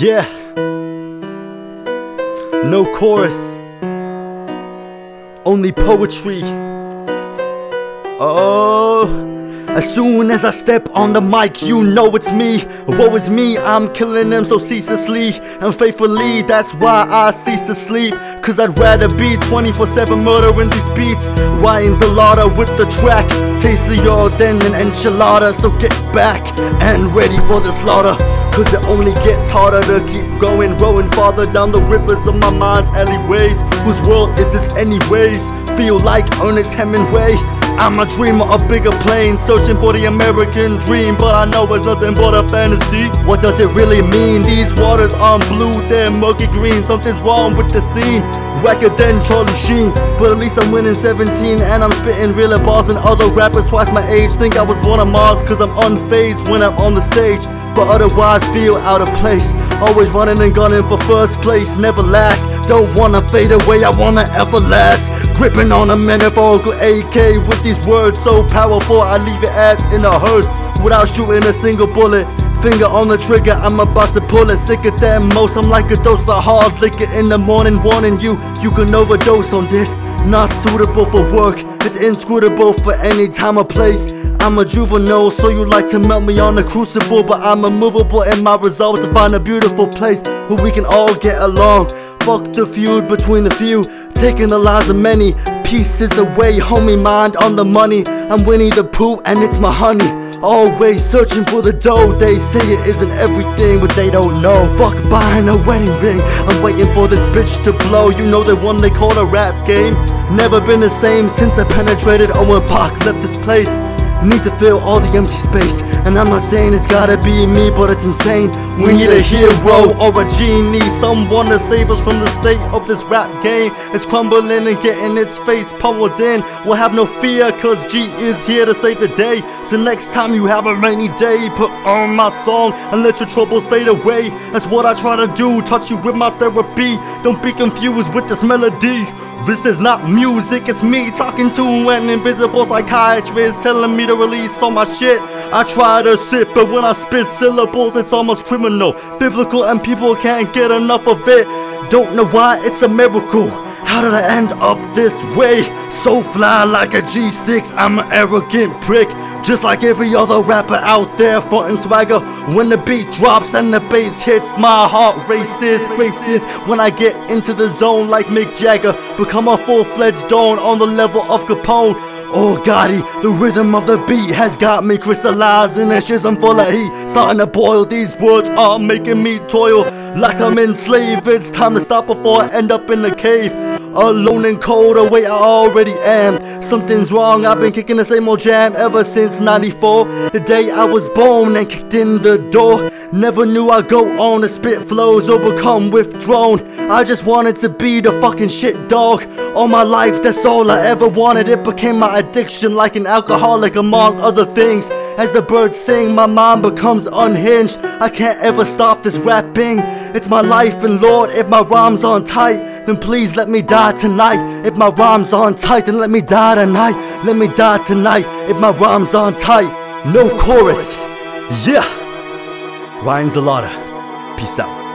Yeah. No chorus. Only poetry. Oh. As soon as I step on the mic, you know it's me. Woe is me, I'm killing them so ceaselessly and faithfully. That's why I cease to sleep. Cause I'd rather be 24 7 murdering these beats. Ryan's a lotta with the track. Tastier than an enchilada. So get back and ready for the slaughter. Cause it only gets harder to keep going, rowing farther down the rivers of my mind's alleyways. Whose world is this, anyways? Feel like Ernest Hemingway. I'm a dreamer of bigger planes, searching for the American dream, but I know it's nothing but a fantasy. What does it really mean? These waters aren't blue, they're murky green. Something's wrong with the scene. Wacker than Charlie Sheen, but at least I'm winning 17 and I'm spitting realer bars than other rappers twice my age. Think I was born on Mars, cause I'm unfazed when I'm on the stage but otherwise feel out of place. Always running and gunning for first place, never last. Don't wanna fade away, I wanna everlast. Gripping on a metaphorical AK with these words so powerful, I leave it as in a hearse without shooting a single bullet. Finger on the trigger, I'm about to pull it. Sicker than most, I'm like a dose of hard liquor in the morning, warning you, you can overdose on this. Not suitable for work, it's inscrutable for any time or place. I'm a juvenile, so you like to melt me on the crucible, but I'm immovable in my resolve to find a beautiful place where we can all get along. Fuck the feud between the few, taking the lives of many. Pieces away, homie, mind on the money. I'm Winnie the Pooh, and it's my honey. Always searching for the dough. They say it isn't everything, but they don't know. Fuck buying a wedding ring. I'm waiting for this bitch to blow. You know the one they call a rap game. Never been the same since I penetrated Owen Park, left this place. Need to fill all the empty space. And I'm not saying it's gotta be me, but it's insane. We need a hero or a genie, someone to save us from the state of this rap game. It's crumbling and getting its face pummeled in. We'll have no fear, cause G is here to save the day. So next time you have a rainy day, put on my song and let your troubles fade away. That's what I try to do, touch you with my therapy. Don't be confused with this melody. This is not music, it's me talking to an invisible psychiatrist telling me to release all my shit. I try to sit, but when I spit syllables, it's almost criminal. Biblical, and people can't get enough of it. Don't know why, it's a miracle. How did I end up this way? So fly like a G6, I'm an arrogant prick. Just like every other rapper out there frontin' swagger. When the beat drops and the bass hits My heart races, races. When I get into the zone like Mick Jagger Become a full-fledged Don on the level of Capone. Oh Gotti, the rhythm of the beat has got me crystallizing and shit, I'm full of heat. Starting to boil, these words are making me toil. Like I'm enslaved, it's time to stop before I end up in the cave Alone and cold, the way I already am. Something's wrong, I've been kicking the same old jam ever since 94 The day I was born and kicked in the door. Never knew I'd go on to spit flows or become withdrawn I just wanted to be the fucking shit dog. All my life, that's all I ever wanted. It became my addiction like an alcoholic among other things. As the birds sing, my mind becomes unhinged. I can't ever stop this rapping. It's my life, and Lord, if my rhymes aren't tight, then please let me die tonight. If my rhymes aren't tight, then let me die tonight. Let me die tonight. If my rhymes aren't tight, no chorus. Yeah. Ryan Zalata. Peace out.